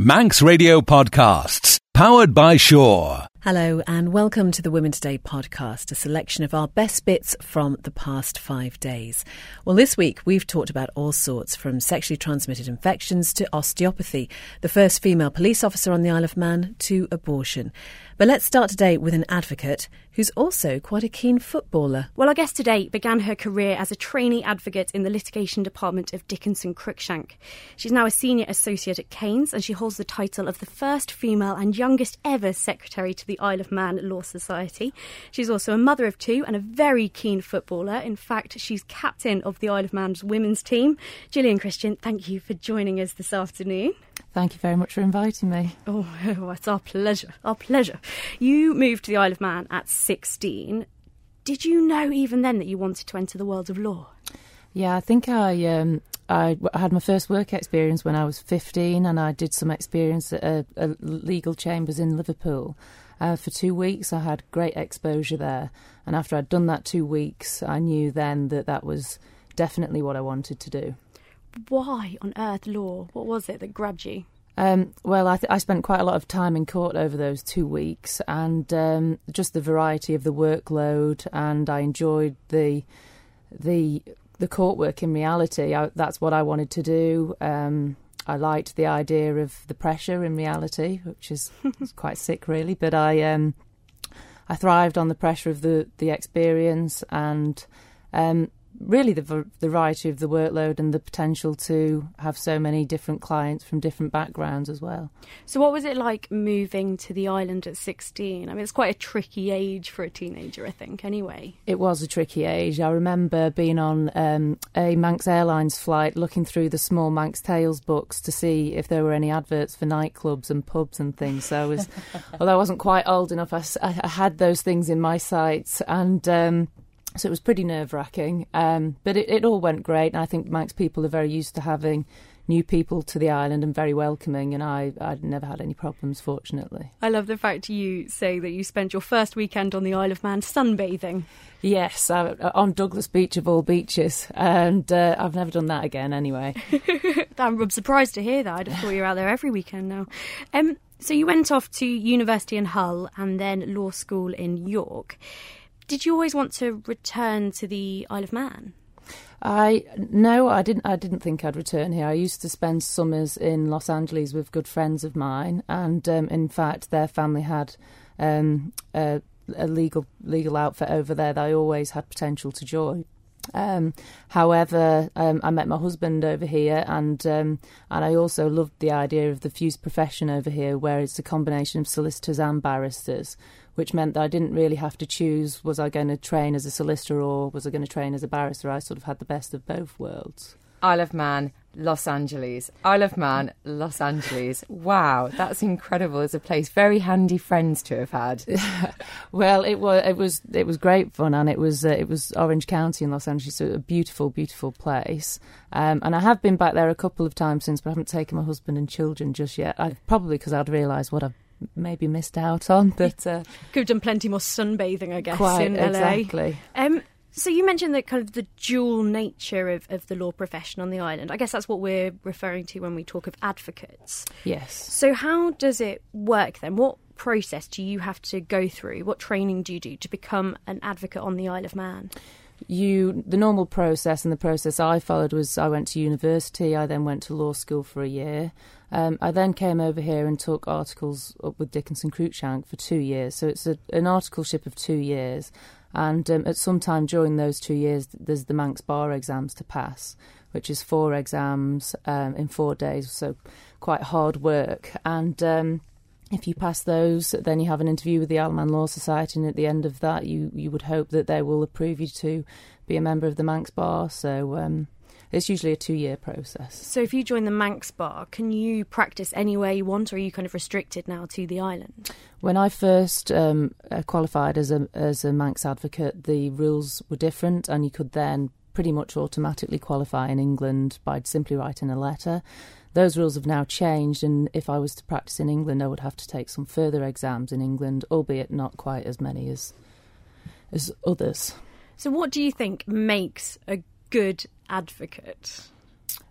Manx Radio Podcasts, powered by Shore. Hello, and welcome to the Women Today podcast, a selection of our best bits from the past five days. Well, this week we've talked about all sorts from sexually transmitted infections to osteopathy, the first female police officer on the Isle of Man to abortion. But let's start today with an advocate who's also quite a keen footballer. Well, our guest today began her career as a trainee advocate in the litigation department of Dickinson Cruickshank. She's now a senior associate at Cains and she holds the title of the first female and youngest ever secretary to the Isle of Man Law Society. She's also a mother of two and a very keen footballer. In fact, she's captain of the Isle of Man's women's team. Gillian Christian, thank you for joining us this afternoon. Thank you very much for inviting me. Oh, it's our pleasure. Our pleasure. You moved to the Isle of Man at 16. Did you know even then that you wanted to enter the world of law? Yeah, I think I um, I had my first work experience when I was 15, and I did some experience at a, a legal chambers in Liverpool. Uh, for two weeks, I had great exposure there, and after I'd done that two weeks, I knew then that that was definitely what I wanted to do. Why on earth law? What was it that grabbed you? Um, well, I, th- I, spent quite a lot of time in court over those two weeks, and um, just the variety of the workload, and I enjoyed the the the court work. In reality, I, that's what I wanted to do. Um, I liked the idea of the pressure in reality, which is, is quite sick, really. But I um, I thrived on the pressure of the the experience, and um, really the, the variety of the workload and the potential to have so many different clients from different backgrounds as well. So, what was it like moving to the island at 16? I mean, it's quite a tricky age for a teenager, I think, anyway. It was a tricky age. I remember being on um, a Manx Airlines flight looking through the small Manx Tails books to see if there were any adverts for nightclubs and pubs and things. So, I was, although I wasn't quite old enough, I, I had those things in my sights and. Um, so it was pretty nerve wracking, um, but it, it all went great. And I think Manx people are very used to having new people to the island and very welcoming. And I, I'd never had any problems, fortunately. I love the fact you say that you spent your first weekend on the Isle of Man sunbathing. Yes, I, on Douglas Beach of all beaches, and uh, I've never done that again. Anyway, I'm surprised to hear that. I'd have thought you were out there every weekend now. Um, so you went off to university in Hull and then law school in York. Did you always want to return to the Isle of Man? I no, I didn't. I didn't think I'd return here. I used to spend summers in Los Angeles with good friends of mine, and um, in fact, their family had um, a, a, legal legal outfit over there that I always had potential to join. Um, however, um, I met my husband over here, and um, and I also loved the idea of the fused profession over here, where it's a combination of solicitors and barristers which meant that I didn't really have to choose was I going to train as a solicitor or was I going to train as a barrister. I sort of had the best of both worlds. Isle of Man, Los Angeles. Isle of Man, Los Angeles. Wow, that's incredible as a place. Very handy friends to have had. well, it was it was it was great fun, and it was uh, it was Orange County in Los Angeles, so a beautiful, beautiful place. Um, and I have been back there a couple of times since, but I haven't taken my husband and children just yet. I, probably because I'd realised what I've maybe missed out on. But uh, could have done plenty more sunbathing, I guess, quite, in LA. Exactly. Um, so you mentioned the kind of the dual nature of, of the law profession on the island. I guess that's what we're referring to when we talk of advocates. Yes. So how does it work then? What process do you have to go through? What training do you do to become an advocate on the Isle of Man? you the normal process and the process I followed was I went to university. I then went to law school for a year. Um, I then came over here and took articles up with Dickinson Cruickshank for two years. So it's a, an articleship of two years. And um, at some time during those two years, there's the Manx bar exams to pass, which is four exams um, in four days. So quite hard work. And um, if you pass those, then you have an interview with the Isle of Man Law Society, and at the end of that, you, you would hope that they will approve you to be a member of the Manx Bar. So um, it's usually a two year process. So if you join the Manx Bar, can you practice anywhere you want, or are you kind of restricted now to the island? When I first um, uh, qualified as a as a Manx advocate, the rules were different, and you could then pretty much automatically qualify in England by simply writing a letter. Those rules have now changed, and if I was to practice in England, I would have to take some further exams in England, albeit not quite as many as as others. So, what do you think makes a good advocate?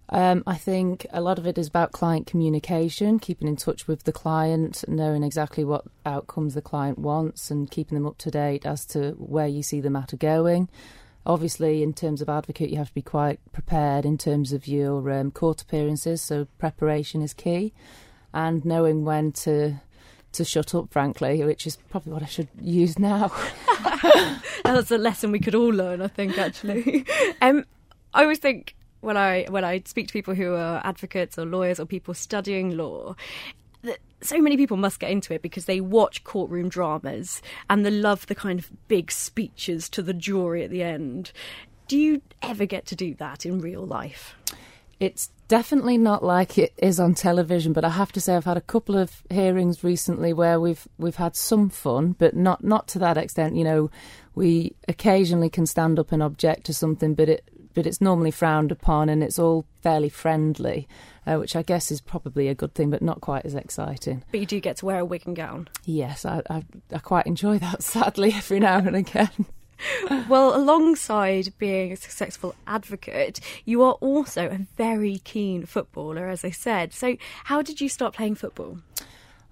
Um, I think a lot of it is about client communication, keeping in touch with the client, knowing exactly what outcomes the client wants, and keeping them up to date as to where you see the matter going. Obviously, in terms of advocate, you have to be quite prepared in terms of your um, court appearances, so preparation is key, and knowing when to to shut up, frankly, which is probably what I should use now. That's a lesson we could all learn, I think, actually. um, I always think when I when I speak to people who are advocates or lawyers or people studying law, that so many people must get into it because they watch courtroom dramas and they love the kind of big speeches to the jury at the end. Do you ever get to do that in real life? It's definitely not like it is on television, but I have to say I've had a couple of hearings recently where we've we've had some fun, but not not to that extent. You know, we occasionally can stand up and object to something, but it but it's normally frowned upon and it's all fairly friendly, uh, which I guess is probably a good thing, but not quite as exciting. But you do get to wear a wig and gown. Yes, I, I, I quite enjoy that, sadly, every now and again. well, alongside being a successful advocate, you are also a very keen footballer, as I said. So, how did you start playing football?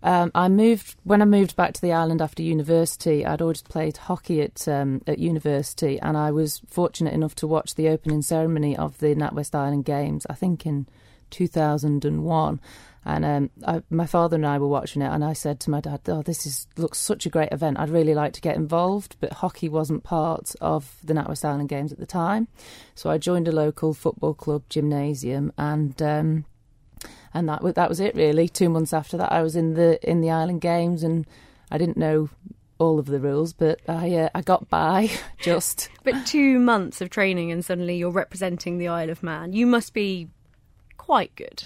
Um, I moved when I moved back to the island after university. I'd always played hockey at um, at university, and I was fortunate enough to watch the opening ceremony of the NatWest Island Games. I think in two thousand and um, I, my father and I were watching it, and I said to my dad, "Oh, this is looks such a great event. I'd really like to get involved." But hockey wasn't part of the NatWest Island Games at the time, so I joined a local football club gymnasium, and um, and that that was it really. Two months after that, I was in the in the Island Games, and I didn't know all of the rules, but I uh, I got by just. but two months of training, and suddenly you're representing the Isle of Man. You must be quite good.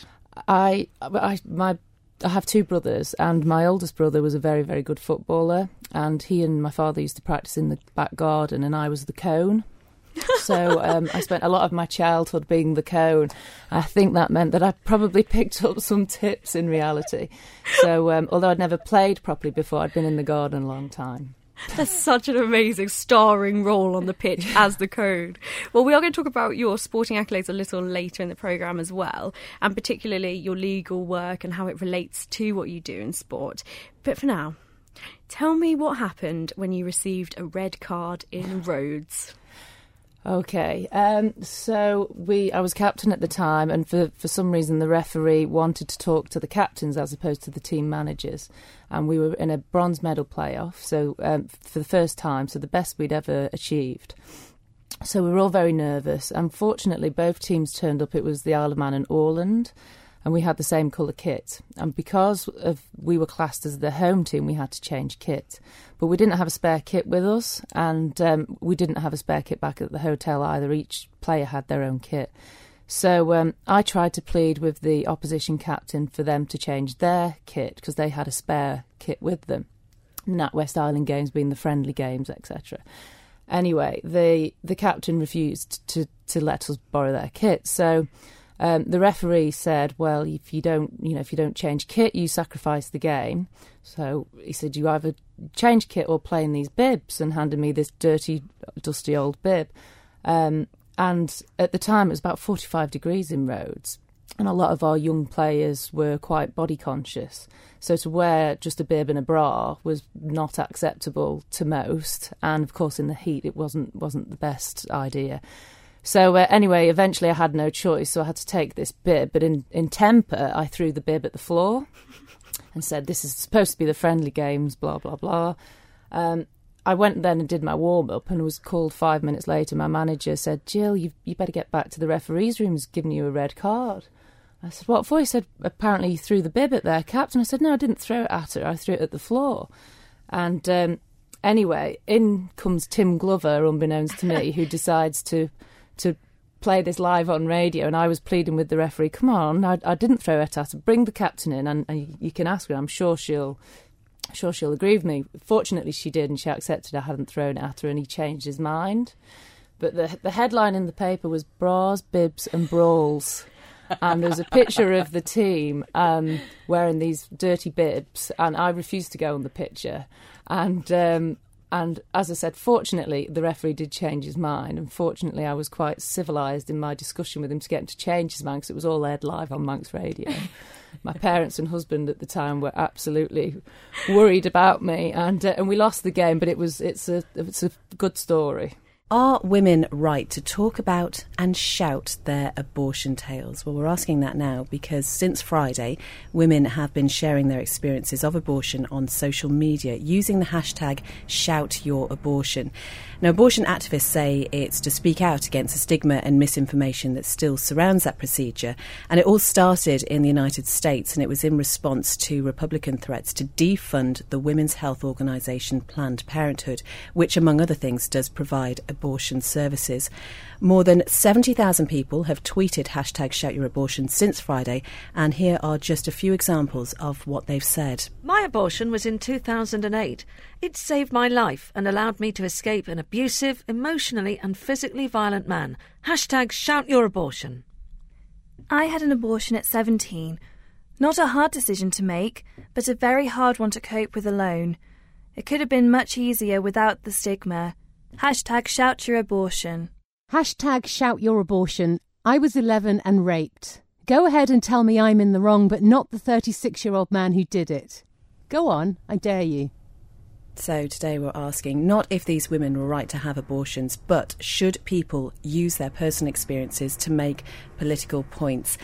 I I my I have two brothers, and my oldest brother was a very, very good footballer. And he and my father used to practice in the back garden, and I was the cone so um, I spent a lot of my childhood being the cone. I think that meant that I probably picked up some tips in reality. So um, although I'd never played properly before, I'd been in the garden a long time. That's such an amazing starring role on the pitch as the code. Well, we are going to talk about your sporting accolades a little later in the programme as well, and particularly your legal work and how it relates to what you do in sport. But for now, tell me what happened when you received a red card in Rhodes. Okay, um, so we I was captain at the time, and for for some reason the referee wanted to talk to the captains as opposed to the team managers, and we were in a bronze medal playoff, so um, for the first time, so the best we'd ever achieved. So we were all very nervous. Unfortunately, both teams turned up. It was the Isle of Man and Åland and we had the same colour kit. And because of we were classed as the home team, we had to change kit. But we didn't have a spare kit with us, and um, we didn't have a spare kit back at the hotel either. Each player had their own kit. So um, I tried to plead with the opposition captain for them to change their kit because they had a spare kit with them. NatWest Island games being the friendly games, etc. Anyway, the the captain refused to to let us borrow their kit. So um, the referee said, "Well, if you don't, you know, if you don't change kit, you sacrifice the game." So he said, "You either change kit or play in these bibs," and handed me this dirty, dusty old bib. Um, and at the time, it was about forty-five degrees in Rhodes, and a lot of our young players were quite body conscious. So to wear just a bib and a bra was not acceptable to most, and of course, in the heat, it wasn't wasn't the best idea. So uh, anyway, eventually I had no choice, so I had to take this bib. But in, in temper, I threw the bib at the floor and said, "This is supposed to be the friendly games." Blah blah blah. Um, I went then and did my warm up and was called five minutes later. My manager said, "Jill, you you better get back to the referees' room. He's giving you a red card." I said, "What for?" He said, "Apparently you threw the bib at their captain." I said, "No, I didn't throw it at her. I threw it at the floor." And um, anyway, in comes Tim Glover, unbeknownst to me, who decides to to play this live on radio, and I was pleading with the referee, "Come on, I, I didn't throw it at her. Bring the captain in, and, and you can ask her. I'm sure she'll." Sure, she'll agree with me. Fortunately, she did, and she accepted I hadn't thrown it at her, and he changed his mind. But the the headline in the paper was bras, bibs, and brawls and there was a picture of the team um, wearing these dirty bibs, and I refused to go on the picture. And um, and as I said, fortunately, the referee did change his mind. And fortunately, I was quite civilised in my discussion with him to get him to change his mind because it was all aired live on Manx Radio. my parents and husband at the time were absolutely worried about me, and uh, and we lost the game. But it was it's a it's a good story. Are women right to talk about and shout their abortion tales? Well, we're asking that now because since Friday, women have been sharing their experiences of abortion on social media using the hashtag #ShoutYourAbortion. Now, abortion activists say it's to speak out against the stigma and misinformation that still surrounds that procedure. And it all started in the United States, and it was in response to Republican threats to defund the women's health organisation Planned Parenthood, which, among other things, does provide abortion services. More than 70,000 people have tweeted hashtag shout your abortion since Friday, and here are just a few examples of what they've said. My abortion was in 2008. It saved my life and allowed me to escape an abusive, emotionally and physically violent man. Hashtag shout your abortion. I had an abortion at 17. Not a hard decision to make, but a very hard one to cope with alone. It could have been much easier without the stigma. Hashtag shout your abortion. Hashtag shout your abortion. I was 11 and raped. Go ahead and tell me I'm in the wrong, but not the 36 year old man who did it. Go on, I dare you. So today we're asking not if these women were right to have abortions, but should people use their personal experiences to make political points?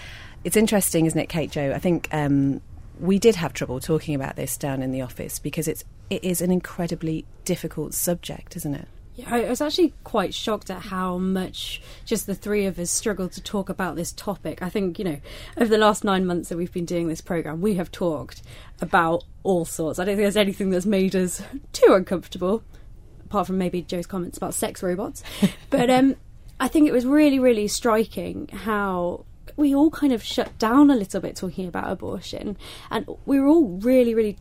It's interesting, isn't it, Kate Jo? I think um, we did have trouble talking about this down in the office because it's it is an incredibly difficult subject, isn't it? I was actually quite shocked at how much just the three of us struggled to talk about this topic. I think, you know, over the last nine months that we've been doing this programme, we have talked about all sorts. I don't think there's anything that's made us too uncomfortable, apart from maybe Joe's comments about sex robots. but um, I think it was really, really striking how we all kind of shut down a little bit talking about abortion. And we were all really, really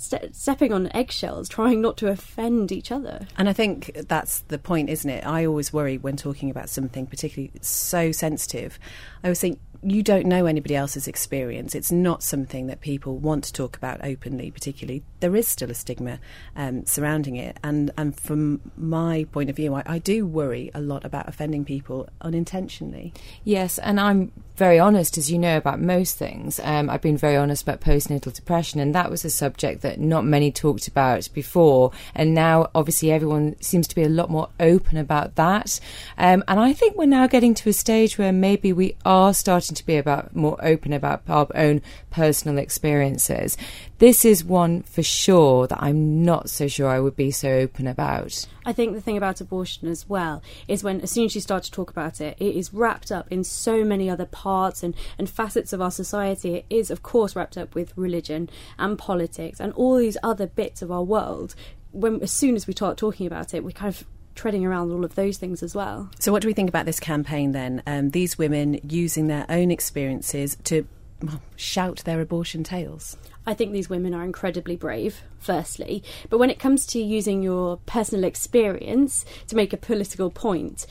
ste- stepping on eggshells, trying not to offend each other. And I think that's the point, isn't it? I always worry when talking about something particularly so sensitive. I always think you don't know anybody else's experience. It's not something that people want to talk about openly, particularly. There is still a stigma um, surrounding it. And, and from my point of view, I, I do worry a lot about offending people unintentionally. Yes, and I'm very honest, as you know, about most things. Um, I've been very honest about postnatal depression, and that was a subject that not many talked about before. And now, obviously, everyone seems to be a lot more open about that. Um, and I think we're now getting to a stage where maybe we are starting to be about more open about our own personal experiences. This is one for sure that I'm not so sure I would be so open about. I think the thing about abortion as well is when, as soon as you start to talk about it, it is wrapped up in so many other parts and, and facets of our society. It is, of course, wrapped up with religion and politics and all these other bits of our world. When, as soon as we start talking about it, we kind of treading around all of those things as well. So, what do we think about this campaign then? Um, these women using their own experiences to well, shout their abortion tales. I think these women are incredibly brave, firstly. But when it comes to using your personal experience to make a political point,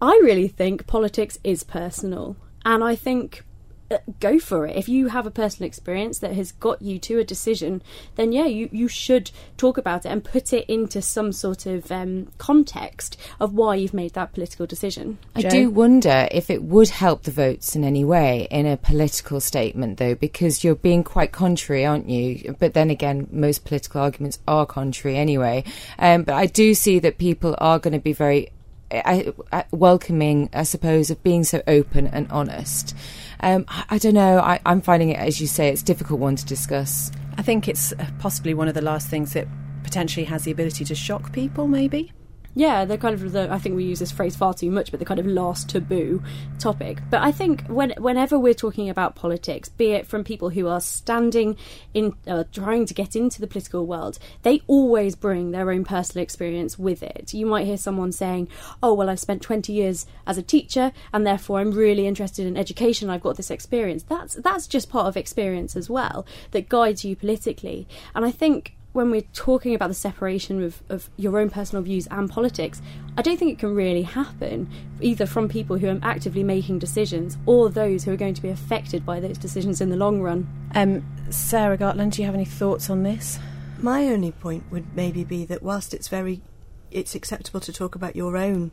I really think politics is personal. And I think go for it. If you have a personal experience that has got you to a decision, then yeah, you, you should talk about it and put it into some sort of um, context of why you've made that political decision. I do wonder if it would help the votes in any way in a political statement, though, because you're being quite contrary, aren't you? But then again, most political arguments are contrary anyway. Um, but I do see that people are going to be very I, I, welcoming, I suppose, of being so open and honest. Um, I, I, don't know. I, I'm finding it, as you say, it's a difficult one to discuss. I think it's uh, possibly one of the last things that potentially has the ability to shock people, maybe. Yeah, they're kind of the. I think we use this phrase far too much, but the kind of last taboo topic. But I think when whenever we're talking about politics, be it from people who are standing in, uh, trying to get into the political world, they always bring their own personal experience with it. You might hear someone saying, "Oh, well, I've spent twenty years as a teacher, and therefore I'm really interested in education. I've got this experience." That's that's just part of experience as well that guides you politically. And I think when we're talking about the separation of, of your own personal views and politics, I don't think it can really happen either from people who are actively making decisions or those who are going to be affected by those decisions in the long run. Um, Sarah Gartland, do you have any thoughts on this? My only point would maybe be that whilst it's very, it's acceptable to talk about your own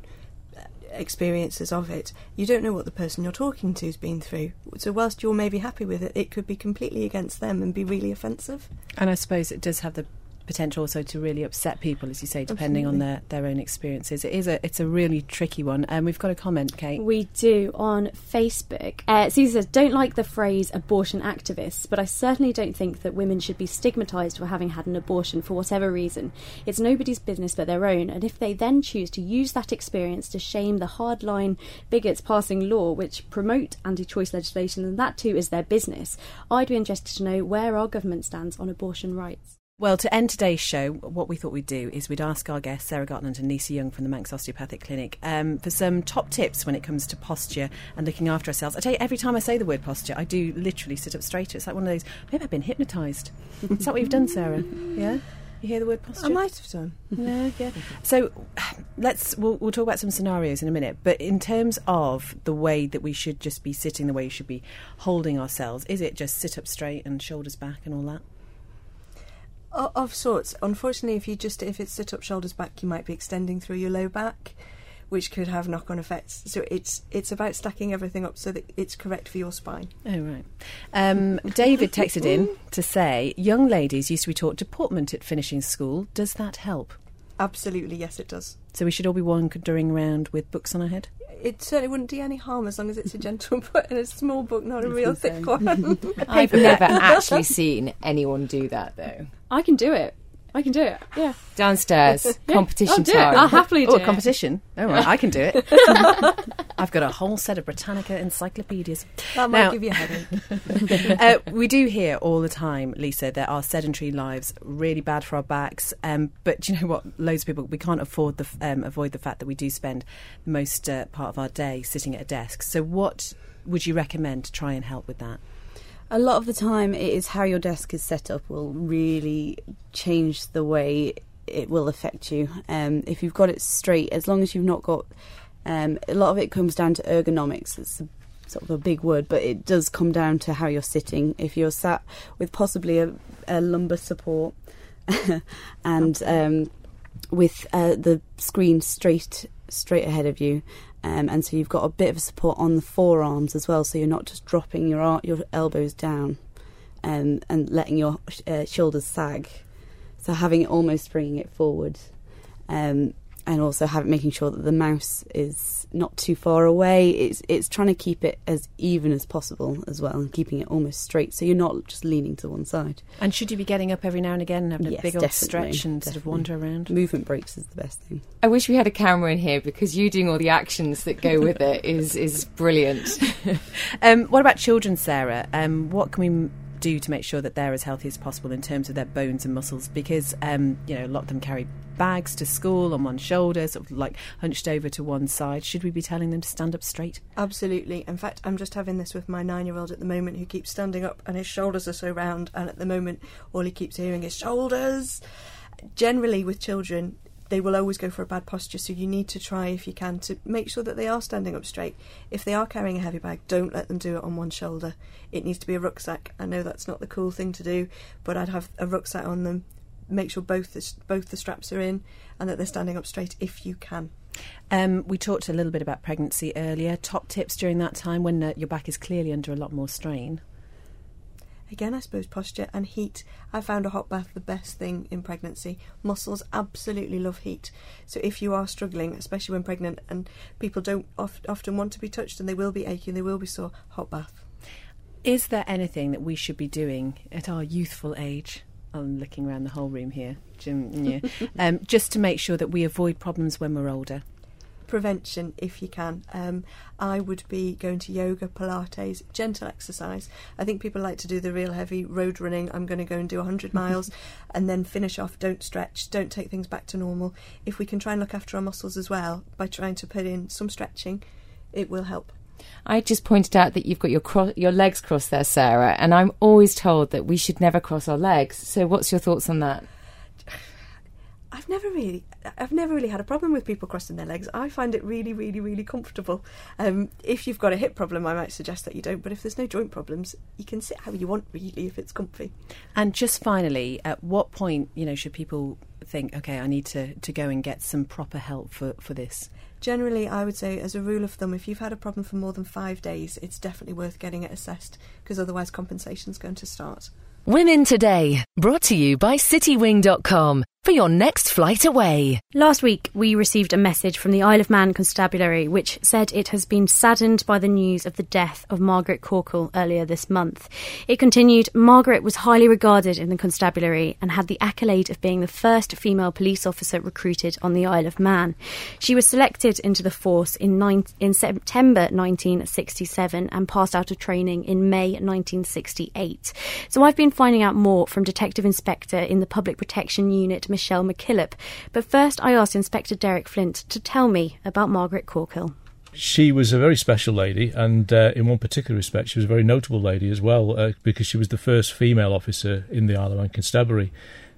experiences of it, you don't know what the person you're talking to's been through. So whilst you're maybe happy with it, it could be completely against them and be really offensive. And I suppose it does have the potential also to really upset people, as you say, depending on their, their own experiences. It is a it's a really tricky one. And um, we've got a comment, Kate. We do on Facebook. Uh, Susie says, "Don't like the phrase abortion activists, but I certainly don't think that women should be stigmatised for having had an abortion for whatever reason. It's nobody's business but their own, and if they then choose to use that experience to shame the hardline bigots passing law which promote anti-choice legislation, then that too is their business. I'd be interested to know where our government stands on abortion rights." Well, to end today's show, what we thought we'd do is we'd ask our guests, Sarah Gartland and Lisa Young from the Manx Osteopathic Clinic, um, for some top tips when it comes to posture and looking after ourselves. I tell you, every time I say the word posture, I do literally sit up straighter. It's like one of those, maybe I've been hypnotised. Is that what you've done, Sarah? Yeah? You hear the word posture? I might have done. Yeah, yeah. So let's we'll, we'll talk about some scenarios in a minute. But in terms of the way that we should just be sitting, the way we should be holding ourselves, is it just sit up straight and shoulders back and all that? Of sorts. Unfortunately, if you just if it's sit up, shoulders back, you might be extending through your low back, which could have knock on effects. So it's it's about stacking everything up so that it's correct for your spine. Oh right. Um, David texted in to say young ladies used to be taught deportment at finishing school. Does that help? Absolutely, yes, it does. So we should all be wandering around with books on our head it certainly wouldn't do any harm as long as it's a gentle book and a small book, not a real thick one. I've never actually seen anyone do that though. I can do it. I can do it. Yeah. Downstairs, yeah. competition I'll do time. It. I'll happily do oh, it. competition. Oh, right, I can do it. I've got a whole set of Britannica encyclopedias. That might now, give you a headache. uh, we do hear all the time, Lisa, that our sedentary lives really bad for our backs. Um, but you know what? Loads of people we can't afford the um, avoid the fact that we do spend most uh, part of our day sitting at a desk. So, what would you recommend to try and help with that? A lot of the time it is how your desk is set up will really change the way it will affect you. Um, if you've got it straight, as long as you've not got um, a lot of it comes down to ergonomics. It's a, sort of a big word, but it does come down to how you're sitting. If you're sat with possibly a, a lumbar support and um, with uh, the screen straight straight ahead of you, um, and so you've got a bit of support on the forearms as well, so you're not just dropping your your elbows down um, and letting your uh, shoulders sag. So having it almost bringing it forward, um, and also having making sure that the mouse is not too far away. It's it's trying to keep it as even as possible as well, and keeping it almost straight, so you're not just leaning to one side. And should you be getting up every now and again and having yes, a big old stretch and definitely. sort of wander around? Movement breaks is the best thing. I wish we had a camera in here because you doing all the actions that go with it is is brilliant. um, what about children, Sarah? Um, what can we do to make sure that they're as healthy as possible in terms of their bones and muscles because um, you know a lot of them carry bags to school on one shoulder, sort of like hunched over to one side. Should we be telling them to stand up straight? Absolutely. In fact, I'm just having this with my nine-year-old at the moment who keeps standing up and his shoulders are so round, and at the moment all he keeps hearing is shoulders. Generally, with children, they will always go for a bad posture. So you need to try, if you can, to make sure that they are standing up straight. If they are carrying a heavy bag, don't let them do it on one shoulder. It needs to be a rucksack. I know that's not the cool thing to do, but I'd have a rucksack on them. Make sure both the, both the straps are in and that they're standing up straight if you can. Um, we talked a little bit about pregnancy earlier. Top tips during that time when uh, your back is clearly under a lot more strain. Again, I suppose posture and heat. I found a hot bath the best thing in pregnancy. Muscles absolutely love heat. So if you are struggling, especially when pregnant, and people don't of, often want to be touched and they will be aching, they will be sore, hot bath. Is there anything that we should be doing at our youthful age? I'm looking around the whole room here, Jim, yeah, um, just to make sure that we avoid problems when we're older prevention if you can. Um, I would be going to yoga, Pilates, gentle exercise. I think people like to do the real heavy road running. I'm going to go and do 100 miles and then finish off. Don't stretch, don't take things back to normal. If we can try and look after our muscles as well by trying to put in some stretching, it will help. I just pointed out that you've got your cro- your legs crossed there, Sarah, and I'm always told that we should never cross our legs. So, what's your thoughts on that? I've never really, I've never really had a problem with people crossing their legs. I find it really, really, really comfortable. Um, if you've got a hip problem, I might suggest that you don't. But if there's no joint problems, you can sit how you want, really, if it's comfy. And just finally, at what point, you know, should people think, okay, I need to, to go and get some proper help for, for this? Generally, I would say, as a rule of thumb, if you've had a problem for more than five days, it's definitely worth getting it assessed because otherwise compensation's going to start. Women Today, brought to you by CityWing.com for your next flight away. Last week, we received a message from the Isle of Man Constabulary which said it has been saddened by the news of the death of Margaret Corkhill earlier this month. It continued Margaret was highly regarded in the Constabulary and had the accolade of being the first female police officer recruited on the Isle of Man. She was selected into the force in, in September 1967 and passed out of training in May 1968. So I've been finding out more from Detective Inspector in the Public Protection Unit, Michelle McKillop. But first, I asked Inspector Derek Flint to tell me about Margaret Corkhill. She was a very special lady, and uh, in one particular respect, she was a very notable lady as well, uh, because she was the first female officer in the Isle of Man Constabulary.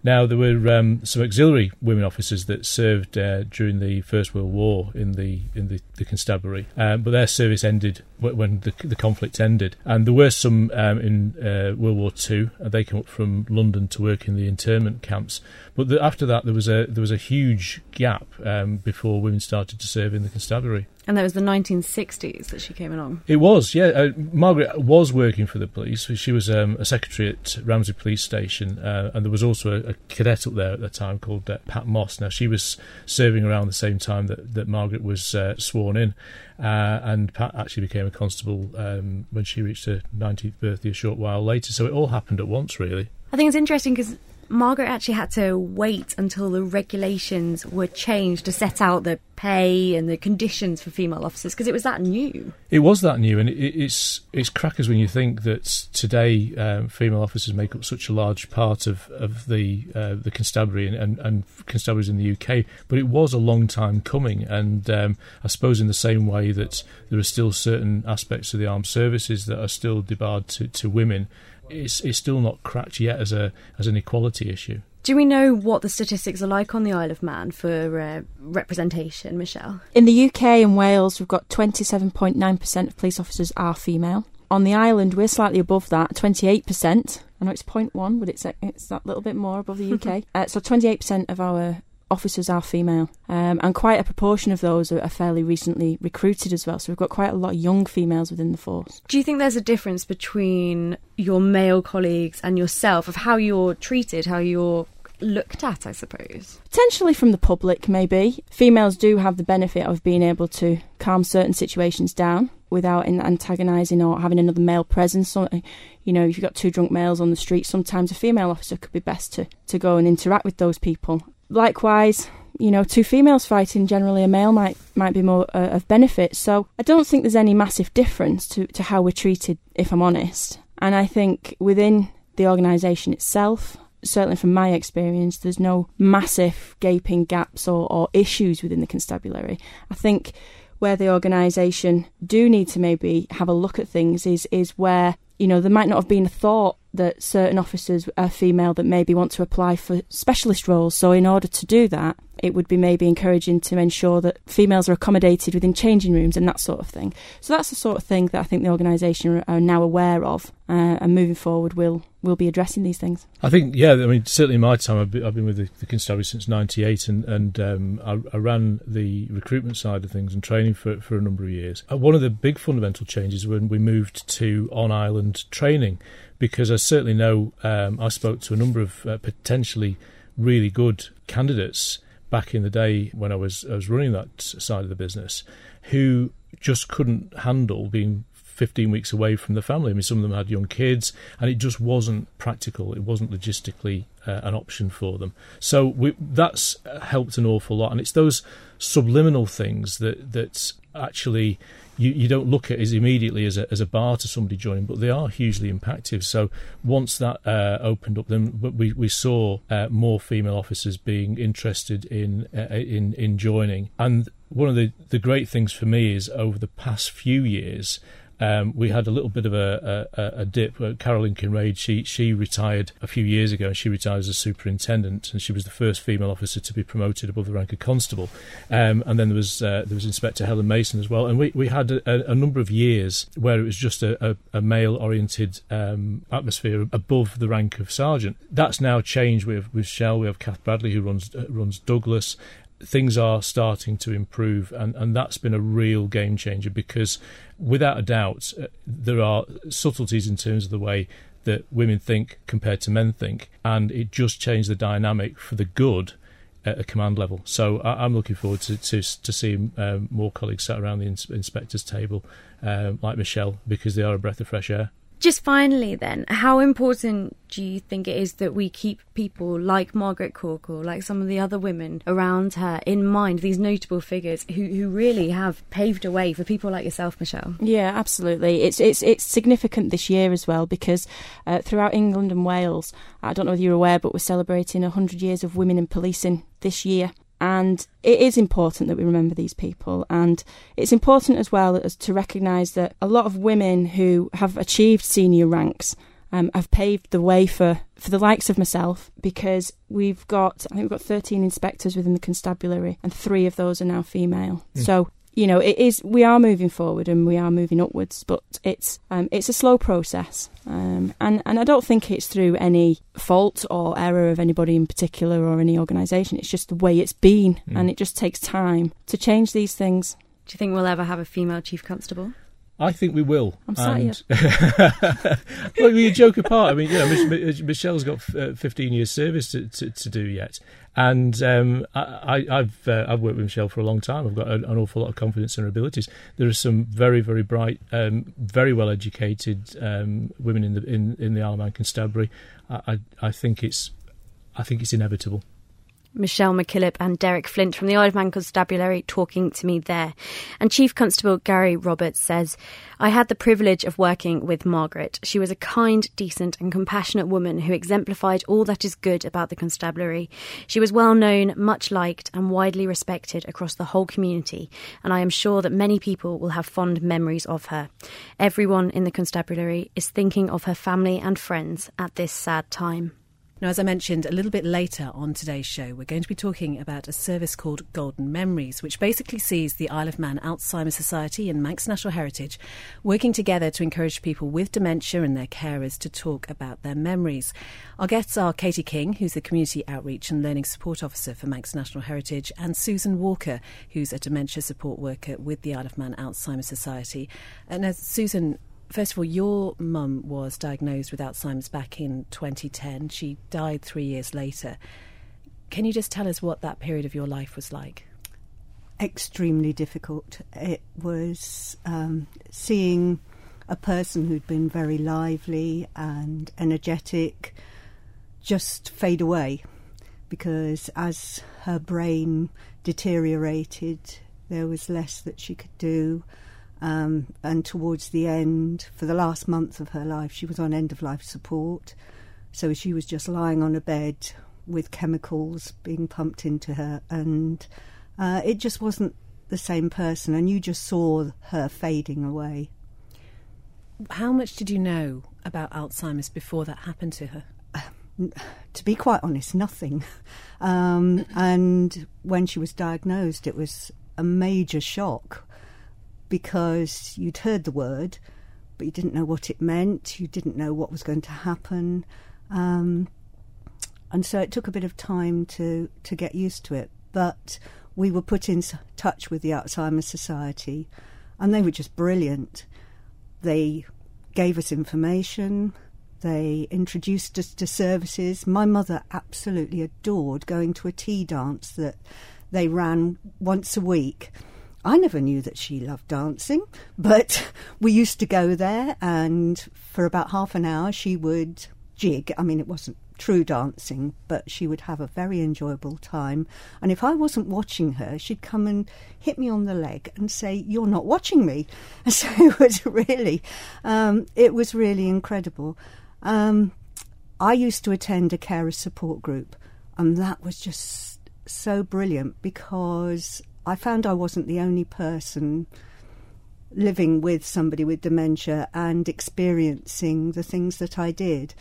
Now, there were um, some auxiliary women officers that served uh, during the First World War in the in the, the constabulary, um, but their service ended when the, the conflict ended. And there were some um, in uh, World War Two. They came up from London to work in the internment camps. But the, after that, there was a there was a huge gap um, before women started to serve in the constabulary. And that was the 1960s that she came along. It was, yeah. Uh, Margaret was working for the police. She was um, a secretary at Ramsey Police Station, uh, and there was also a, a, cadet up there at the time called uh, Pat Moss. Now she was serving around the same time that, that Margaret was uh, sworn in, uh, and Pat actually became a constable um, when she reached her 19th birthday a short while later. So it all happened at once, really. I think it's interesting because Margaret actually had to wait until the regulations were changed to set out the pay and the conditions for female officers because it was that new. It was that new, and it, it's it's crackers when you think that today um, female officers make up such a large part of of the uh, the constabulary and, and, and, constabularies in the UK. But it was a long time coming, and um, I suppose in the same way that there are still certain aspects of the armed services that are still debarred to, to women it's, it's still not cracked yet as a as an equality issue. Do we know what the statistics are like on the Isle of Man for uh, representation, Michelle? In the UK and Wales, we've got 27.9% of police officers are female. On the island, we're slightly above that, 28%. I know it's 0.1, but it's, it's that little bit more above the UK. uh, so 28% of our officers are female, um, and quite a proportion of those are, are, fairly recently recruited as well. So we've got quite a lot of young females within the force. Do you think there's a difference between your male colleagues and yourself of how you're treated, how you're looked at, I suppose? Potentially from the public, maybe. Females do have the benefit of being able to calm certain situations down without antagonising or having another male presence. So, you know, if you've got two drunk males on the street, sometimes a female officer could be best to, to go and interact with those people likewise, you know, two females fighting, generally a male might might be more uh, of benefit. So I don't think there's any massive difference to, to how we're treated, if I'm honest. And I think within the organisation itself, certainly from my experience, there's no massive gaping gaps or, or issues within the constabulary. I think where the organisation do need to maybe have a look at things is is where you know there might not have been a thought that certain officers are female that maybe want to apply for specialist roles. So, in order to do that, it would be maybe encouraging to ensure that females are accommodated within changing rooms and that sort of thing. So, that's the sort of thing that I think the organisation are now aware of, uh, and moving forward, will will be addressing these things. I think, yeah, I mean, certainly in my time, I've been, I've been with the, the Constabulary since '98, and and um, I, I, ran the recruitment side of things and training for for a number of years. Uh, one of the big fundamental changes when we moved to on island training because I certainly know um, I spoke to a number of uh, potentially really good candidates back in the day when I was I was running that side of the business who just couldn't handle being 15 weeks away from the family. I mean, some of them had young kids, and it just wasn't practical. It wasn't logistically uh, an option for them. So we, that's helped an awful lot, and it's those subliminal things that that actually you, you don't look at as immediately as a, as a bar to somebody joining, but they are hugely impactful. So once that uh, opened up, then we, we saw uh, more female officers being interested in uh, in in joining. And one of the, the great things for me is over the past few years, um, we had a little bit of a, a, a dip. Uh, Carolyn Kinrade, she she retired a few years ago, and she retired as a superintendent, and she was the first female officer to be promoted above the rank of constable. Um, and then there was uh, there was Inspector Helen Mason as well, and we we had a, a number of years where it was just a, male oriented um, atmosphere above the rank of sergeant. That's now changed with with Shell. We have Kath Bradley who runs uh, runs Douglas things are starting to improve, and, and that's been a real game changer because, without a doubt, uh, there are subtleties in terms of the way that women think compared to men think, and it just changed the dynamic for the good at a command level. So I, am looking forward to to, to seeing um, more colleagues sat around the ins- inspector's table, um, like Michelle, because they are a breath of fresh air. Just finally, then, how important do you think it is that we keep people like Margaret Corkhill, like some of the other women around her, in mind? These notable figures who, who really have paved a way for people like yourself, Michelle. Yeah, absolutely. It's it's it's significant this year as well because uh, throughout England and Wales, I don't know if you're aware, but we're celebrating 100 years of women in policing this year. And it is important that we remember these people. And it's important as well as to recognise that a lot of women who have achieved senior ranks um, have paved the way for, for the likes of myself because we've got, I think we've got 13 inspectors within the constabulary and three of those are now female. Mm. So you know, it is. We are moving forward and we are moving upwards, but it's um, it's a slow process, um, and and I don't think it's through any fault or error of anybody in particular or any organisation. It's just the way it's been, mm. and it just takes time to change these things. Do you think we'll ever have a female chief constable? I think we will. I'm sorry. well, we joke apart. I mean, you know, Michelle's got uh, 15 years service to, to, to do yet, and um, I, have uh, I've worked with Michelle for a long time. I've got an, an, awful lot of confidence in her abilities. There are some very very bright, um, very well educated um, women in the in, in the Isle of Man Constabulary. I, I, I think it's I think it's inevitable. Michelle MacKillop and Derek Flint from the Isle of Man Constabulary talking to me there. And Chief Constable Gary Roberts says, I had the privilege of working with Margaret. She was a kind, decent, and compassionate woman who exemplified all that is good about the constabulary. She was well known, much liked, and widely respected across the whole community, and I am sure that many people will have fond memories of her. Everyone in the constabulary is thinking of her family and friends at this sad time. Now, as I mentioned a little bit later on today's show, we're going to be talking about a service called Golden Memories, which basically sees the Isle of Man Alzheimer's Society and Manx National Heritage working together to encourage people with dementia and their carers to talk about their memories. Our guests are Katie King, who's the Community Outreach and Learning Support Officer for Manx National Heritage, and Susan Walker, who's a dementia support worker with the Isle of Man Alzheimer's Society. And as Susan, first of all, your mum was diagnosed with Alzheimer's back in 2010. She died three years later. Can you just tell us what that period of your life was like? Extremely difficult. It was um, seeing a person who'd been very lively and energetic just fade away because as her brain deteriorated, there was less that she could do. Um, and towards the end, for the last month of her life, she was on end of life support. So she was just lying on a bed with chemicals being pumped into her, and uh, it just wasn't the same person, and you just saw her fading away. How much did you know about Alzheimer's before that happened to her? to be quite honest, nothing. Um, and when she was diagnosed, it was a major shock because you'd heard the word, but you didn't know what it meant. You didn't know what was going to happen, um, and so it took a bit of time to to get used to it. But we were put in touch with the Alzheimer's Society, and they were just brilliant. They gave us information. They introduced us to services. My mother absolutely adored going to a tea dance that they ran once a week I never knew that she loved dancing, but we used to go there, and for about half an hour, she would jig. I mean, it wasn't true dancing, but she would have a very enjoyable time. And if I wasn't watching her, she'd come and hit me on the leg and say, "You're not watching me." And so it was really, um, it was really incredible. Um, I used to attend a carer support group, and that was just so brilliant because I found I wasn't the only person living with somebody with dementia and experiencing the things that I did.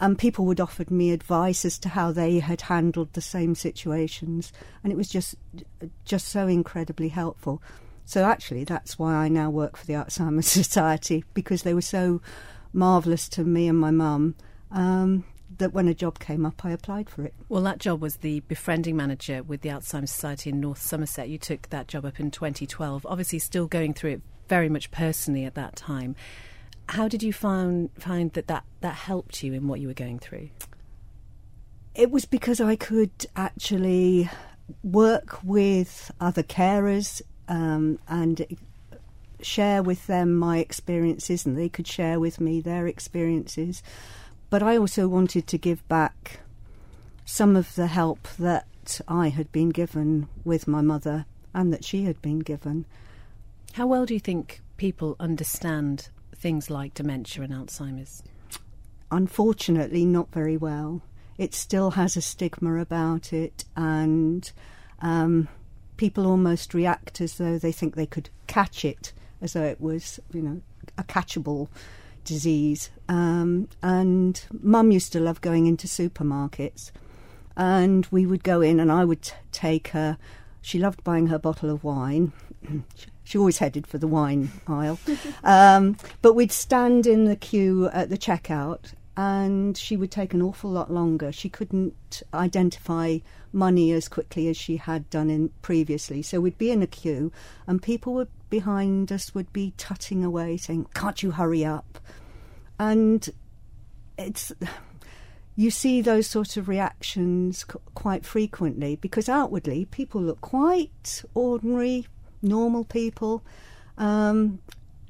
And people would offer me advice as to how they had handled the same situations, and it was just just so incredibly helpful. So actually, that's why I now work for the Alzheimer's Society because they were so marvellous to me and my mum. Um, that when a job came up, I applied for it. Well, that job was the befriending manager with the Alzheimer's Society in North Somerset. You took that job up in 2012, obviously still going through it very much personally at that time. How did you find find that, that that helped you in what you were going through? It was because I could actually work with other carers um, and share with them my experiences, and they could share with me their experiences. But I also wanted to give back some of the help that I had been given with my mother and that she had been given. How well do you think people understand things like dementia and Alzheimer's? Unfortunately, not very well. It still has a stigma about it, and um, people almost react as though they think they could catch it, as though it was, you know, a catchable disease. Um, and mum used to love going into supermarkets, and we would go in, and I would t- take her. She loved buying her bottle of wine. she always headed for the wine aisle. Um, but we'd stand in the queue at the checkout, and she would take an awful lot longer. She couldn't identify money as quickly as she had done in previously. So we'd be in a queue, and people would behind us would be tutting away, saying, "Can't you hurry up?" And it's you see those sort of reactions quite frequently because outwardly people look quite ordinary, normal people. Um,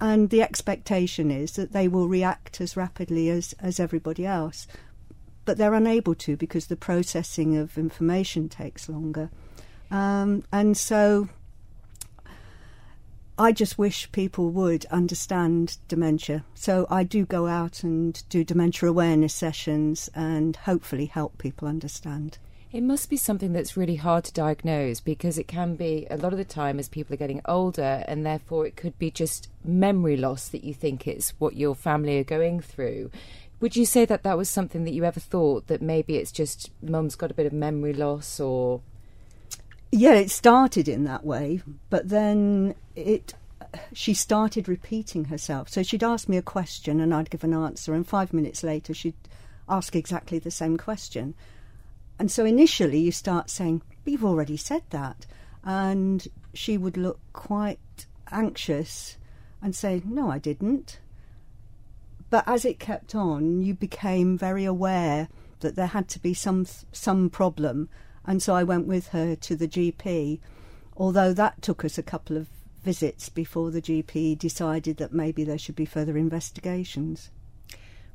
and the expectation is that they will react as rapidly as, as everybody else. But they're unable to because the processing of information takes longer. Um, and so I just wish people would understand dementia. So I do go out and do dementia awareness sessions and hopefully help people understand. It must be something that's really hard to diagnose because it can be a lot of the time as people are getting older, and therefore it could be just memory loss that you think it's what your family are going through. Would you say that that was something that you ever thought that maybe it's just mum's got a bit of memory loss or? Yeah, it started in that way, but then it she started repeating herself. So she'd ask me a question and I'd give an answer, and five minutes later she'd ask exactly the same question. And so initially you start saying, but you've already said that. And she would look quite anxious and say, no, I didn't. But as it kept on, you became very aware that there had to be some some problem, and so I went with her to the GP. Although that took us a couple of visits before the GP decided that maybe there should be further investigations.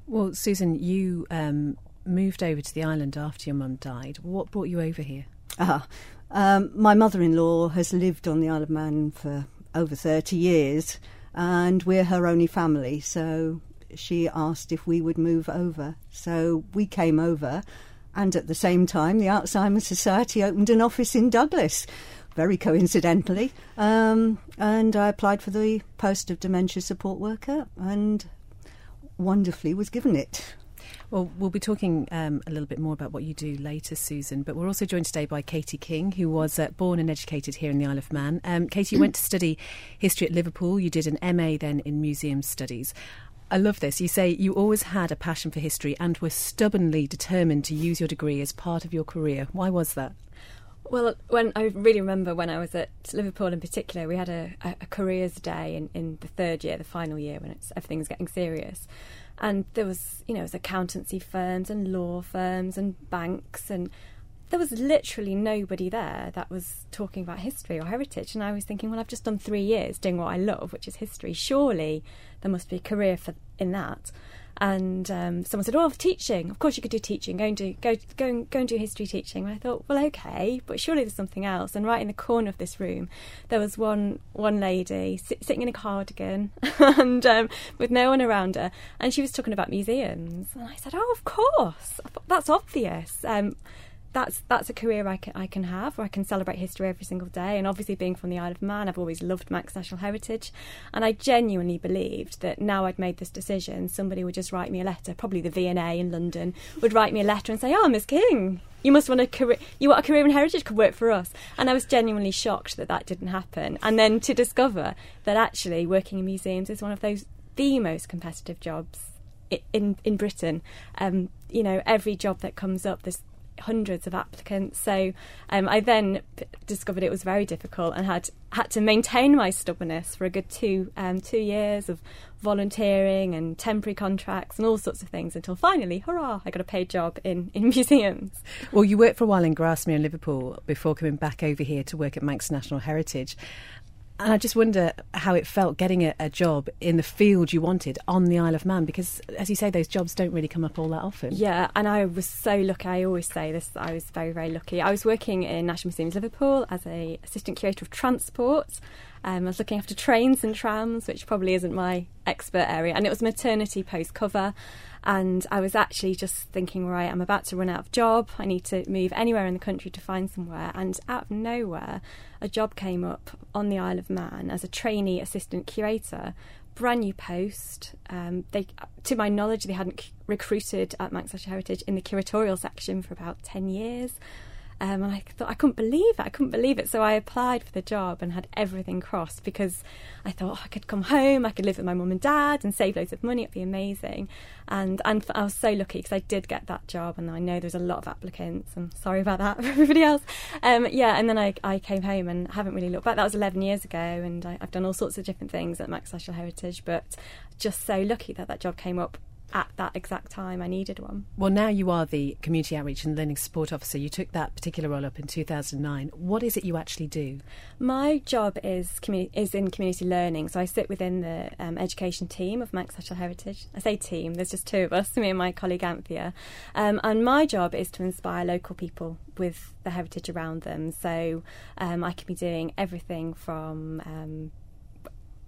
Well, Susan, you um, moved over to the island after your mum died. What brought you over here? Ah, um, my mother-in-law has lived on the Isle of Man for over thirty years, and we're her only family. So she asked if we would move over. So we came over, and at the same time, the Alzheimer's Society opened an office in Douglas. Very coincidentally, um, and I applied for the post of dementia support worker, and wonderfully was given it. Well, we'll be talking um, a little bit more about what you do later, Susan. But we're also joined today by Katie King, who was uh, born and educated here in the Isle of Man. Um, Katie, you went to study history at Liverpool. You did an MA then in museum studies. I love this. You say you always had a passion for history and were stubbornly determined to use your degree as part of your career. Why was that? Well, when I really remember when I was at Liverpool in particular, we had a, a, careers day in, in the third year, the final year, when it's everything's getting serious and there was you know was accountancy firms and law firms and banks and there was literally nobody there that was talking about history or heritage and i was thinking well i've just done three years doing what i love which is history surely there must be a career for in that and um, someone said, "Oh, teaching. Of course, you could do teaching. Go and do go go and go and do history teaching." And I thought, "Well, okay, but surely there's something else." And right in the corner of this room, there was one one lady sit, sitting in a cardigan and um, with no one around her, and she was talking about museums. And I said, "Oh, of course, that's obvious." Um, that's that's a career I can, I can have where I can celebrate history every single day. And obviously, being from the Isle of Man, I've always loved Manx National Heritage. And I genuinely believed that now I'd made this decision, somebody would just write me a letter, probably the V&A in London, would write me a letter and say, Oh, Miss King, you must want a career, you want a career in heritage, could work for us. And I was genuinely shocked that that didn't happen. And then to discover that actually working in museums is one of those, the most competitive jobs in in Britain. Um, you know, every job that comes up, there's hundreds of applicants. So um, I then p- discovered it was very difficult and had had to maintain my stubbornness for a good two um, two years of volunteering and temporary contracts and all sorts of things until finally, hurrah! I got a paid job in in museums. Well, you worked for a while in Grasmere in Liverpool before coming back over here to work at Manx National Heritage. And I just wonder how it felt getting a, a, job in the field you wanted on the Isle of Man, because as you say, those jobs don't really come up all that often. Yeah, and I was so lucky. I always say this. I was very, very lucky. I was working in National Museums Liverpool as a assistant curator of transport. Um, I was looking after trains and trams, which probably isn't my expert area, and it was maternity post cover. And I was actually just thinking, right, I'm about to run out of job. I need to move anywhere in the country to find somewhere. And out of nowhere, a job came up on the Isle of Man as a trainee assistant curator. Brand new post. Um, they, to my knowledge, they hadn't recruited at Manx Heritage in the curatorial section for about ten years. Um, and I thought I couldn't believe it. I couldn't believe it. So I applied for the job and had everything crossed because I thought oh, I could come home, I could live with my mum and dad and save loads of money. It'd be amazing. And and I was so lucky because I did get that job, and I know there's a lot of applicants. I'm sorry about that for everybody else. Um, yeah, and then I, I came home and haven't really looked back. That was 11 years ago, and I, have done all sorts of different things at National Heritage, but just so lucky that that job came up at that exact time I needed one. Well, now you are the Community Outreach and Learning Support Officer. You took that particular role up in 2009. What is it you actually do? My job is commu- is in community learning, so I sit within the um, education team of Manx National Heritage. I say team, there's just two of us, me and my colleague Anthea. Um, and my job is to inspire local people with the heritage around them. So um, I can be doing everything from um,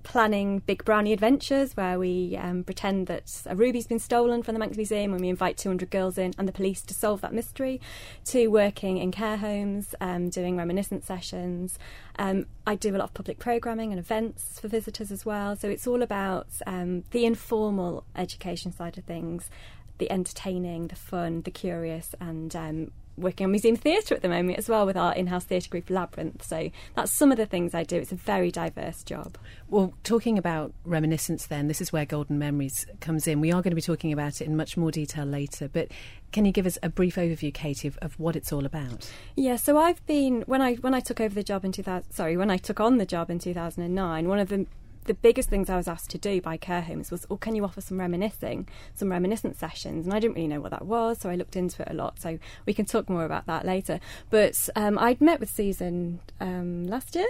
planning big brownie adventures where we um, pretend that a ruby's been stolen from the Manx Museum and we invite 200 girls in and the police to solve that mystery, to working in care homes, um, doing reminiscence sessions. Um, I do a lot of public programming and events for visitors as well. So it's all about um, the informal education side of things, the entertaining, the fun, the curious, and um, working on museum theatre at the moment as well with our in-house theatre group Labyrinth. So that's some of the things I do. It's a very diverse job. Well, talking about reminiscence, then this is where Golden Memories comes in. We are going to be talking about it in much more detail later, but can you give us a brief overview, Katie, of, of what it's all about? Yeah, so I've been when I when I took over the job in 2000. Sorry, when I took on the job in 2009, one of the the biggest things I was asked to do by care homes was, oh, can you offer some reminiscing, some reminiscence sessions? And I didn't really know what that was, so I looked into it a lot. So we can talk more about that later. But um, I'd met with Susan um, last year,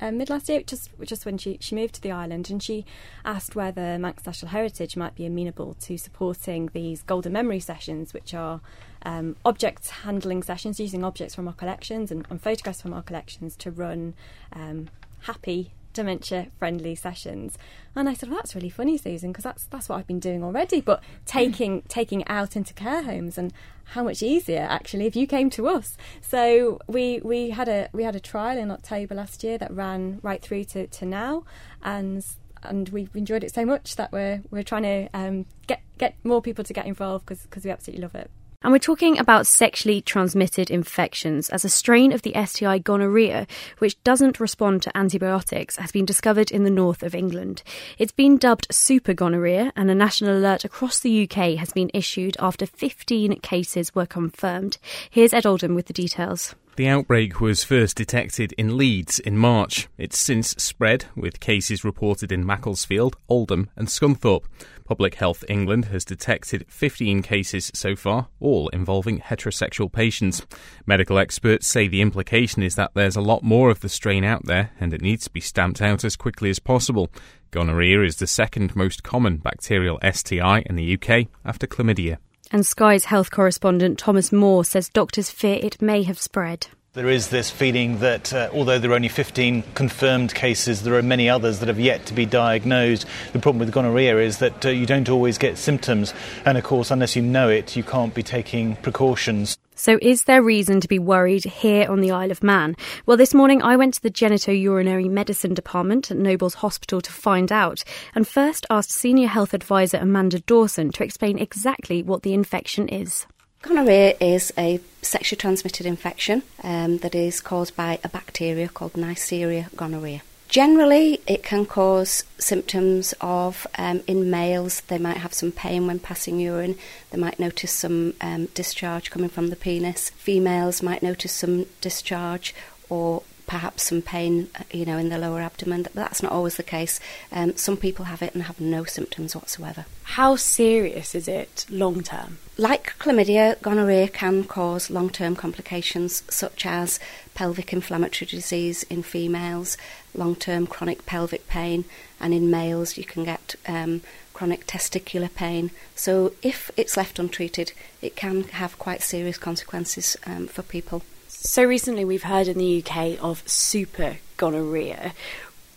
um, mid last year, just just when she, she moved to the island, and she asked whether Manx National Heritage might be amenable to supporting these golden memory sessions, which are um, object handling sessions using objects from our collections and, and photographs from our collections to run um, happy dementia friendly sessions. And I said, well, that's really funny, Susan, because that's that's what I've been doing already. But taking taking it out into care homes and how much easier actually if you came to us. So we we had a we had a trial in October last year that ran right through to, to now, and and we've enjoyed it so much that we're we're trying to um, get get more people to get involved because we absolutely love it. And we're talking about sexually transmitted infections as a strain of the STI gonorrhea, which doesn't respond to antibiotics, has been discovered in the north of England. It's been dubbed super gonorrhea, and a national alert across the UK has been issued after 15 cases were confirmed. Here's Ed Oldham with the details. The outbreak was first detected in Leeds in March. It's since spread, with cases reported in Macclesfield, Oldham, and Scunthorpe. Public Health England has detected 15 cases so far, all involving heterosexual patients. Medical experts say the implication is that there's a lot more of the strain out there and it needs to be stamped out as quickly as possible. Gonorrhea is the second most common bacterial STI in the UK after chlamydia. And Sky's health correspondent Thomas Moore says doctors fear it may have spread. There is this feeling that uh, although there are only 15 confirmed cases, there are many others that have yet to be diagnosed. The problem with gonorrhea is that uh, you don't always get symptoms, and of course, unless you know it, you can't be taking precautions. So, is there reason to be worried here on the Isle of Man? Well, this morning I went to the genitourinary medicine department at Nobles Hospital to find out, and first asked Senior Health Advisor Amanda Dawson to explain exactly what the infection is. Gonorrhea is a sexually transmitted infection um, that is caused by a bacteria called Neisseria gonorrhea. Generally, it can cause symptoms of, um, in males, they might have some pain when passing urine, they might notice some um, discharge coming from the penis. Females might notice some discharge or perhaps some pain, uh, you know, in the lower abdomen. But that's not always the case. Um, some people have it and have no symptoms whatsoever. How serious is it long term? Like chlamydia, gonorrhea can cause long term complications such as pelvic inflammatory disease in females, long term chronic pelvic pain, and in males, you can get um, chronic testicular pain. So, if it's left untreated, it can have quite serious consequences um, for people. So recently we've heard in the UK of super gonorrhea.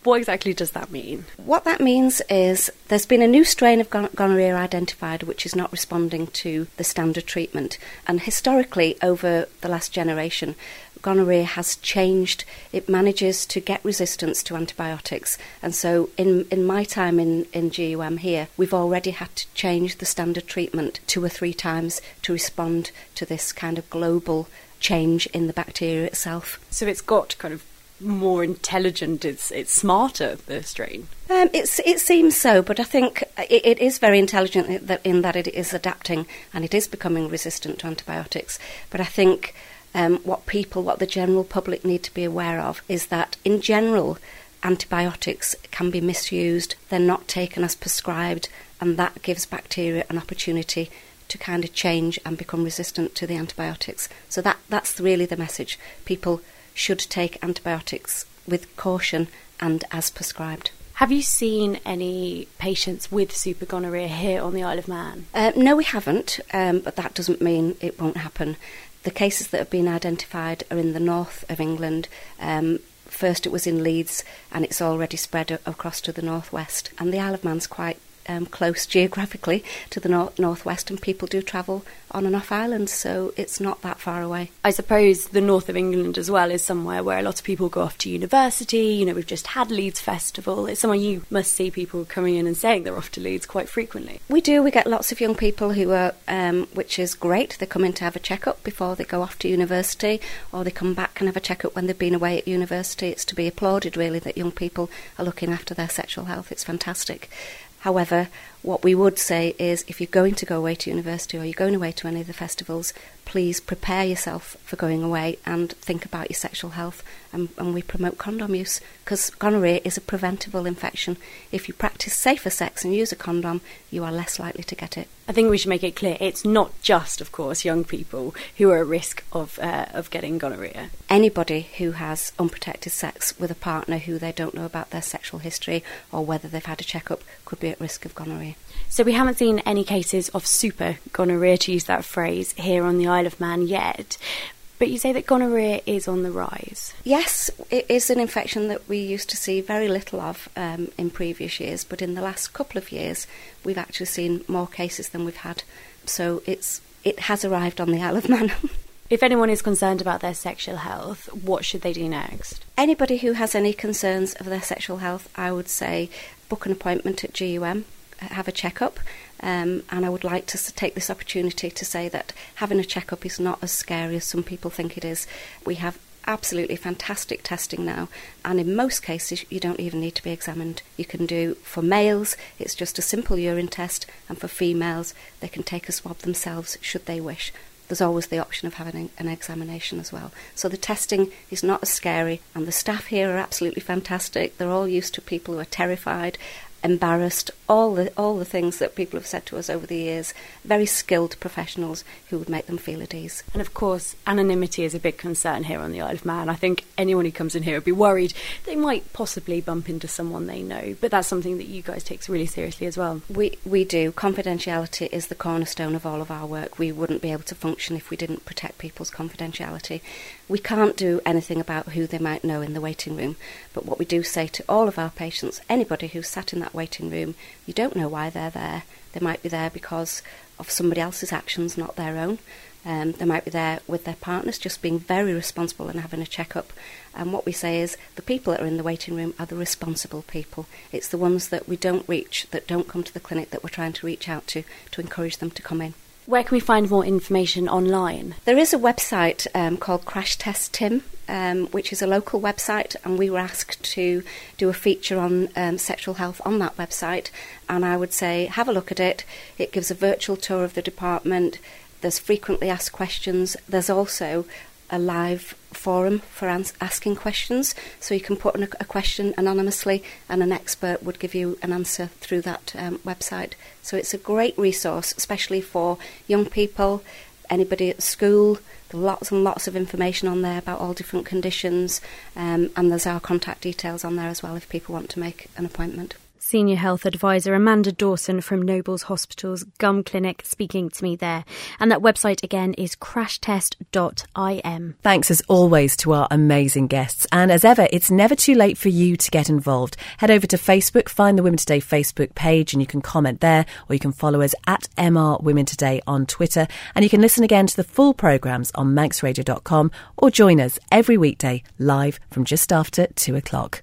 What exactly does that mean? What that means is there's been a new strain of gon- gonorrhea identified which is not responding to the standard treatment. And historically, over the last generation, gonorrhea has changed. It manages to get resistance to antibiotics. And so, in, in my time in, in GUM here, we've already had to change the standard treatment two or three times to respond to this kind of global change in the bacteria itself. So it's got kind of more intelligent. It's it's smarter the strain. Um, it seems so, but I think it, it is very intelligent in that, in that it is adapting and it is becoming resistant to antibiotics. But I think um, what people, what the general public need to be aware of, is that in general antibiotics can be misused. They're not taken as prescribed, and that gives bacteria an opportunity to kind of change and become resistant to the antibiotics. So that that's really the message. People should take antibiotics with caution and as prescribed. Have you seen any patients with supergonorrhea here on the Isle of Man? Uh, no, we haven't, um, but that doesn't mean it won't happen. The cases that have been identified are in the north of England. Um, first, it was in Leeds, and it's already spread across to the northwest. And the Isle of Man's quite um, close geographically to the north northwest, and people do travel on and off islands, so it's not that far away. I suppose the north of England as well is somewhere where a lot of people go off to university. You know, we've just had Leeds Festival. It's somewhere you must see people coming in and saying they're off to Leeds quite frequently. We do. We get lots of young people who are, um, which is great. They come in to have a checkup before they go off to university, or they come back and have a checkup when they've been away at university. It's to be applauded, really, that young people are looking after their sexual health. It's fantastic. However, what we would say is if you're going to go away to university or you're going away to any of the festivals, please prepare yourself for going away and think about your sexual health. And, and we promote condom use because gonorrhea is a preventable infection. If you practice safer sex and use a condom, you are less likely to get it. I think we should make it clear it's not just, of course, young people who are at risk of uh, of getting gonorrhea. Anybody who has unprotected sex with a partner who they don't know about their sexual history or whether they've had a checkup could be at risk of gonorrhea. So we haven't seen any cases of super gonorrhea, to use that phrase, here on the Isle of Man yet. But you say that gonorrhea is on the rise. Yes, it is an infection that we used to see very little of um, in previous years, but in the last couple of years, we've actually seen more cases than we've had. So it's it has arrived on the Isle of Man. If anyone is concerned about their sexual health, what should they do next? Anybody who has any concerns of their sexual health, I would say book an appointment at GUM, have a checkup. Um, and I would like to take this opportunity to say that having a checkup is not as scary as some people think it is. We have absolutely fantastic testing now, and in most cases, you don't even need to be examined. You can do, for males, it's just a simple urine test, and for females, they can take a swab themselves should they wish. There's always the option of having an examination as well. So the testing is not as scary, and the staff here are absolutely fantastic. They're all used to people who are terrified, embarrassed, all the all the things that people have said to us over the years. Very skilled professionals who would make them feel at ease. And of course, anonymity is a big concern here on the Isle of Man. I think anyone who comes in here would be worried they might possibly bump into someone they know, but that's something that you guys take really seriously as well. We we do. Confidentiality is the cornerstone of all of our work. We wouldn't be able to function if we didn't protect people's confidentiality. We can't do anything about who they might know in the waiting room, but what we do say to all of our patients, anybody who's sat in that waiting room, you don't know why they're there. They might be there because of somebody else's actions, not their own. Um, they might be there with their partners, just being very responsible and having a checkup. And what we say is the people that are in the waiting room are the responsible people. It's the ones that we don't reach, that don't come to the clinic, that we're trying to reach out to to encourage them to come in. Where can we find more information online? There is a website um, called Crash Test Tim, um, which is a local website, and we were asked to do a feature on um, sexual health on that website. And I would say have a look at it. It gives a virtual tour of the department. There's frequently asked questions. There's also a live forum for ans- asking questions. So you can put in a, a, question anonymously, and an expert would give you an answer through that um, website. So it's a great resource, especially for young people, anybody at school. There's lots and lots of information on there about all different conditions, um, and there's our contact details on there as well if people want to make an appointment. Senior Health Advisor Amanda Dawson from Nobles Hospital's GUM Clinic speaking to me there. And that website again is crashtest.im. Thanks as always to our amazing guests. And as ever, it's never too late for you to get involved. Head over to Facebook, find the Women Today Facebook page, and you can comment there, or you can follow us at MR Women Today on Twitter. And you can listen again to the full programmes on manxradio.com or join us every weekday live from just after two o'clock.